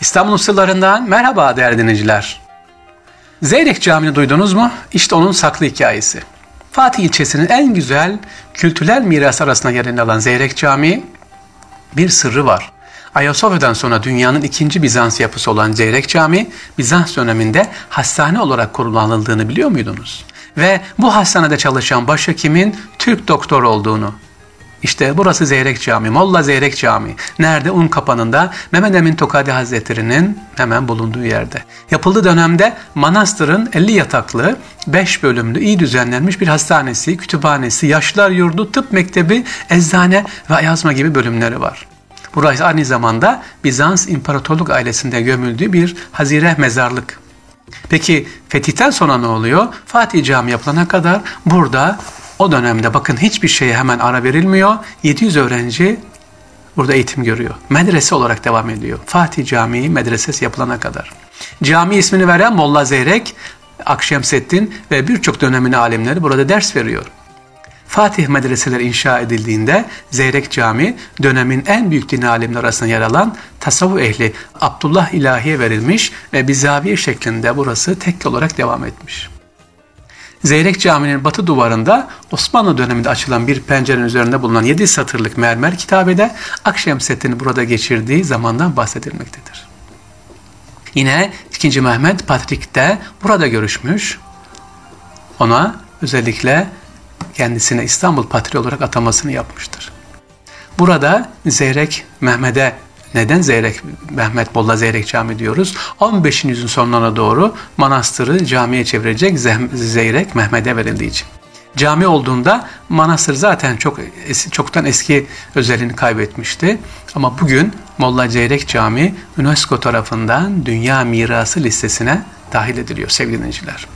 İstanbul sırlarından merhaba değerli dinleyiciler. Zeyrek Camii'ni duydunuz mu? İşte onun saklı hikayesi. Fatih ilçesinin en güzel kültürel miras arasında yerini alan Zeyrek Camii bir sırrı var. Ayasofya'dan sonra dünyanın ikinci Bizans yapısı olan Zeyrek Camii, Bizans döneminde hastane olarak kullanıldığını biliyor muydunuz? Ve bu hastanede çalışan başhekimin Türk doktor olduğunu, işte burası Zeyrek Camii, Molla Zeyrek Camii. Nerede? Un kapanında Mehmet Emin Tokadi Hazretleri'nin hemen bulunduğu yerde. Yapıldığı dönemde manastırın 50 yataklı, 5 bölümlü, iyi düzenlenmiş bir hastanesi, kütüphanesi, yaşlılar yurdu, tıp mektebi, eczane ve yazma gibi bölümleri var. Burası aynı zamanda Bizans İmparatorluk ailesinde gömüldüğü bir hazire mezarlık. Peki fetihten sonra ne oluyor? Fatih Camii yapılana kadar burada o dönemde bakın hiçbir şeye hemen ara verilmiyor. 700 öğrenci burada eğitim görüyor. Medrese olarak devam ediyor. Fatih Camii medresesi yapılana kadar. Cami ismini veren Molla Zeyrek, Akşemseddin ve birçok dönemin alimleri burada ders veriyor. Fatih medreseler inşa edildiğinde Zeyrek Cami dönemin en büyük din alimleri arasında yer alan tasavvuf ehli Abdullah İlahi'ye verilmiş ve bir zaviye şeklinde burası tek olarak devam etmiş. Zeyrek Camii'nin batı duvarında Osmanlı döneminde açılan bir pencerenin üzerinde bulunan 7 satırlık mermer kitabede Akşemseddin'in burada geçirdiği zamandan bahsedilmektedir. Yine 2. Mehmet Patrik de burada görüşmüş. Ona özellikle kendisine İstanbul Patri olarak atamasını yapmıştır. Burada Zeyrek Mehmet'e neden Zeyrek, Mehmet Bolla Zeyrek Cami diyoruz? 15. yüzyılın sonlarına doğru manastırı camiye çevirecek Zeyrek Mehmet'e verildiği için. Cami olduğunda manastır zaten çok çoktan eski özelliğini kaybetmişti. Ama bugün Molla Zeyrek Cami UNESCO tarafından Dünya Mirası listesine dahil ediliyor sevgili dinleyiciler.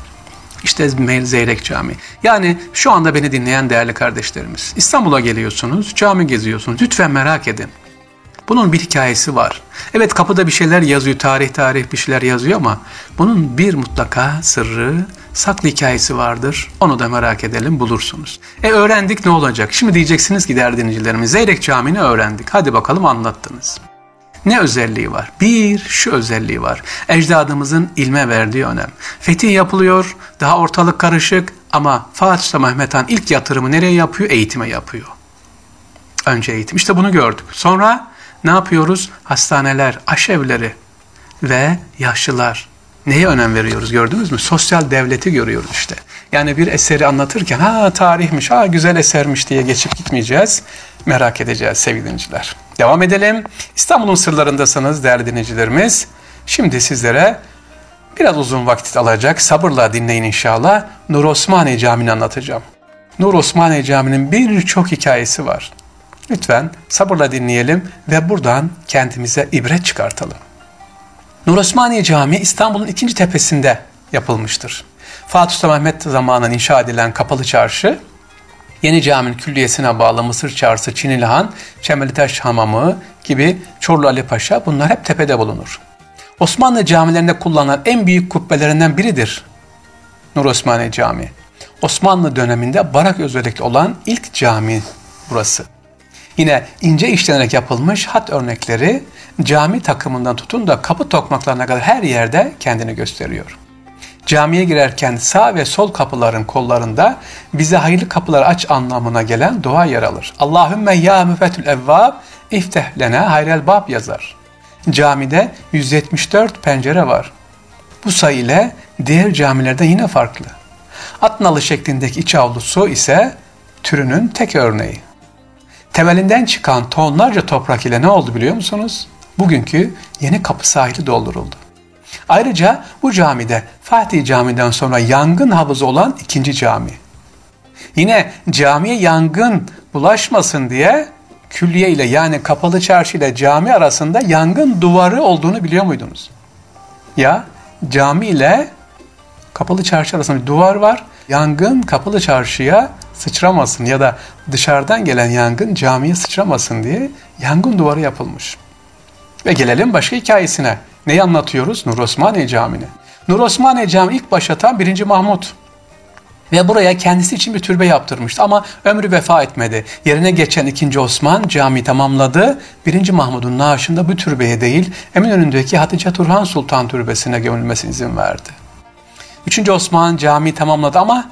İşte Zeyrek Cami. Yani şu anda beni dinleyen değerli kardeşlerimiz. İstanbul'a geliyorsunuz, cami geziyorsunuz. Lütfen merak edin. Bunun bir hikayesi var. Evet kapıda bir şeyler yazıyor, tarih tarih bir şeyler yazıyor ama bunun bir mutlaka sırrı, saklı hikayesi vardır. Onu da merak edelim, bulursunuz. E öğrendik ne olacak? Şimdi diyeceksiniz ki değerli dinleyicilerimiz, Zeyrek Camii'ni öğrendik. Hadi bakalım anlattınız. Ne özelliği var? Bir, şu özelliği var. Ecdadımızın ilme verdiği önem. Fetih yapılıyor, daha ortalık karışık ama Fatih Sultan Mehmet Han ilk yatırımı nereye yapıyor? Eğitime yapıyor. Önce eğitim. İşte bunu gördük. Sonra ne yapıyoruz? Hastaneler, aşevleri ve yaşlılar. Neye önem veriyoruz gördünüz mü? Sosyal devleti görüyoruz işte. Yani bir eseri anlatırken ha tarihmiş, ha güzel esermiş diye geçip gitmeyeceğiz. Merak edeceğiz sevgili dinleyiciler. Devam edelim. İstanbul'un sırlarındasınız değerli dinleyicilerimiz. Şimdi sizlere biraz uzun vakit alacak sabırla dinleyin inşallah. Nur Osmaniye Camii'ni anlatacağım. Nur Osmaniye Camii'nin birçok hikayesi var. Lütfen sabırla dinleyelim ve buradan kendimize ibret çıkartalım. Nur Osmaniye Camii İstanbul'un ikinci tepesinde yapılmıştır. Fatih Sultan Mehmet zamanında inşa edilen Kapalı Çarşı, Yeni Cami'nin külliyesine bağlı Mısır Çarşısı, Çinilihan, Çemelitaş Hamamı gibi Çorlu Ali Paşa bunlar hep tepede bulunur. Osmanlı camilerinde kullanılan en büyük kubbelerinden biridir Nur Osmaniye Camii. Osmanlı döneminde barak özellikli olan ilk cami burası. Yine ince işlenerek yapılmış hat örnekleri cami takımından tutun da kapı tokmaklarına kadar her yerde kendini gösteriyor. Camiye girerken sağ ve sol kapıların kollarında bize hayırlı kapılar aç anlamına gelen dua yer alır. Allahümme ya müfetül evvab ifteh lena hayrel bab yazar. Camide 174 pencere var. Bu sayı ile diğer camilerden yine farklı. Atnalı şeklindeki iç avlusu ise türünün tek örneği. Temelinden çıkan tonlarca toprak ile ne oldu biliyor musunuz? Bugünkü yeni kapı sahili dolduruldu. Ayrıca bu camide Fatih Camii'den sonra yangın havuzu olan ikinci cami. Yine camiye yangın bulaşmasın diye külliye ile yani kapalı çarşı ile cami arasında yangın duvarı olduğunu biliyor muydunuz? Ya cami ile kapalı çarşı arasında bir duvar var. Yangın kapalı çarşıya sıçramasın ya da dışarıdan gelen yangın camiye sıçramasın diye yangın duvarı yapılmış. Ve gelelim başka hikayesine. Neyi anlatıyoruz? Nur Osmaniye Camii'ni. Nur Osmaniye Camii ilk başlatan 1. Mahmut. Ve buraya kendisi için bir türbe yaptırmıştı ama ömrü vefa etmedi. Yerine geçen 2. Osman cami tamamladı. 1. Mahmud'un naaşında bu türbeye değil Eminönü'ndeki Hatice Turhan Sultan Türbesi'ne gömülmesine izin verdi. 3. Osman cami tamamladı ama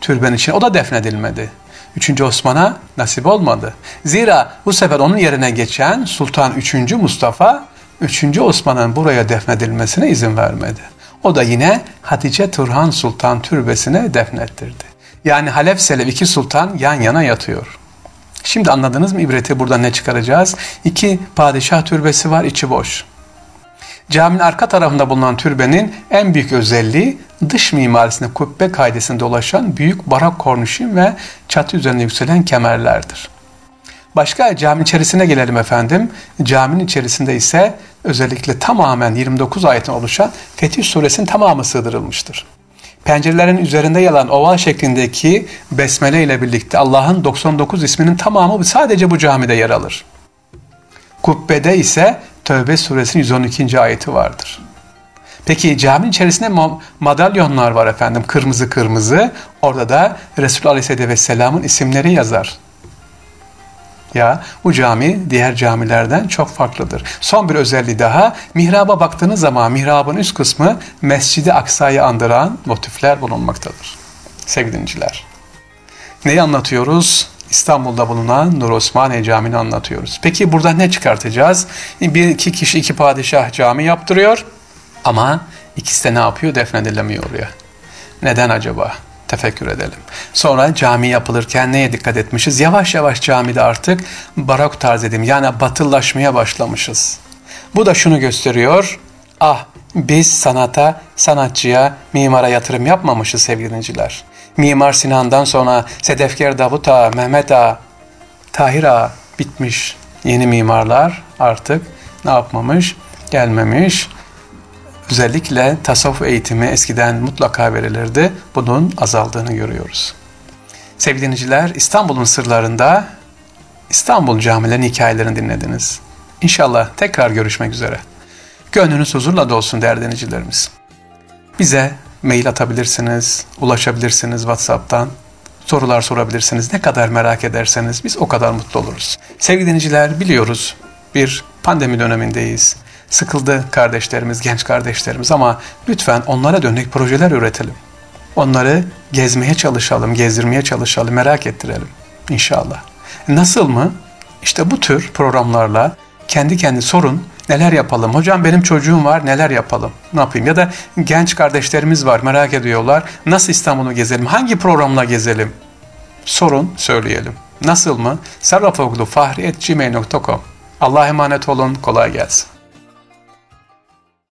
türbenin için o da defnedilmedi. 3. Osman'a nasip olmadı. Zira bu sefer onun yerine geçen Sultan 3. Mustafa 3. Osman'ın buraya defnedilmesine izin vermedi. O da yine Hatice Turhan Sultan türbesine defnettirdi. Yani Halef Selev iki sultan yan yana yatıyor. Şimdi anladınız mı ibreti burada ne çıkaracağız? İki padişah türbesi var içi boş. Caminin arka tarafında bulunan türbenin en büyük özelliği dış mimarisinde kubbe kaidesinde dolaşan büyük barak kornişin ve çatı üzerine yükselen kemerlerdir. Başka cami içerisine gelelim efendim. Caminin içerisinde ise özellikle tamamen 29 ayetten oluşan Fetih Suresinin tamamı sığdırılmıştır. Pencerelerin üzerinde yalan oval şeklindeki besmele ile birlikte Allah'ın 99 isminin tamamı sadece bu camide yer alır. Kubbede ise Tövbe suresinin 112. ayeti vardır. Peki caminin içerisinde madalyonlar var efendim. Kırmızı kırmızı. Orada da Resulullah Aleyhisselatü Vesselam'ın isimleri yazar. Ya bu cami diğer camilerden çok farklıdır. Son bir özelliği daha. Mihraba baktığınız zaman mihrabın üst kısmı Mescidi Aksa'yı andıran motifler bulunmaktadır. Sevgili dinciler. Neyi anlatıyoruz? İstanbul'da bulunan Nur Osmaniye Camii'ni anlatıyoruz. Peki burada ne çıkartacağız? Bir iki kişi iki padişah cami yaptırıyor ama ikisi de ne yapıyor? Defnedilemiyor oraya. Neden acaba? Tefekkür edelim. Sonra cami yapılırken neye dikkat etmişiz? Yavaş yavaş camide artık barok tarz edim yani batıllaşmaya başlamışız. Bu da şunu gösteriyor. Ah biz sanata, sanatçıya, mimara yatırım yapmamışız sevgili dinleyiciler. Mimar Sinan'dan sonra Sedefker Davut Ağa, Mehmet Ağa, Tahir Ağa bitmiş. Yeni mimarlar artık ne yapmamış? Gelmemiş. Özellikle tasavvuf eğitimi eskiden mutlaka verilirdi. Bunun azaldığını görüyoruz. Sevgili dinleyiciler, İstanbul'un sırlarında İstanbul camilerinin hikayelerini dinlediniz. İnşallah tekrar görüşmek üzere. Gönlünüz huzurla dolsun değerli dinleyicilerimiz. Bize mail atabilirsiniz, ulaşabilirsiniz WhatsApp'tan. Sorular sorabilirsiniz. Ne kadar merak ederseniz biz o kadar mutlu oluruz. Sevgili dinleyiciler biliyoruz bir pandemi dönemindeyiz. Sıkıldı kardeşlerimiz, genç kardeşlerimiz ama lütfen onlara dönük projeler üretelim. Onları gezmeye çalışalım, gezdirmeye çalışalım, merak ettirelim inşallah. Nasıl mı? İşte bu tür programlarla kendi kendi sorun, neler yapalım? Hocam benim çocuğum var, neler yapalım? Ne yapayım? Ya da genç kardeşlerimiz var, merak ediyorlar. Nasıl İstanbul'u gezelim? Hangi programla gezelim? Sorun, söyleyelim. Nasıl mı? sarrafoglu.fahri.gmail.com Allah'a emanet olun, kolay gelsin.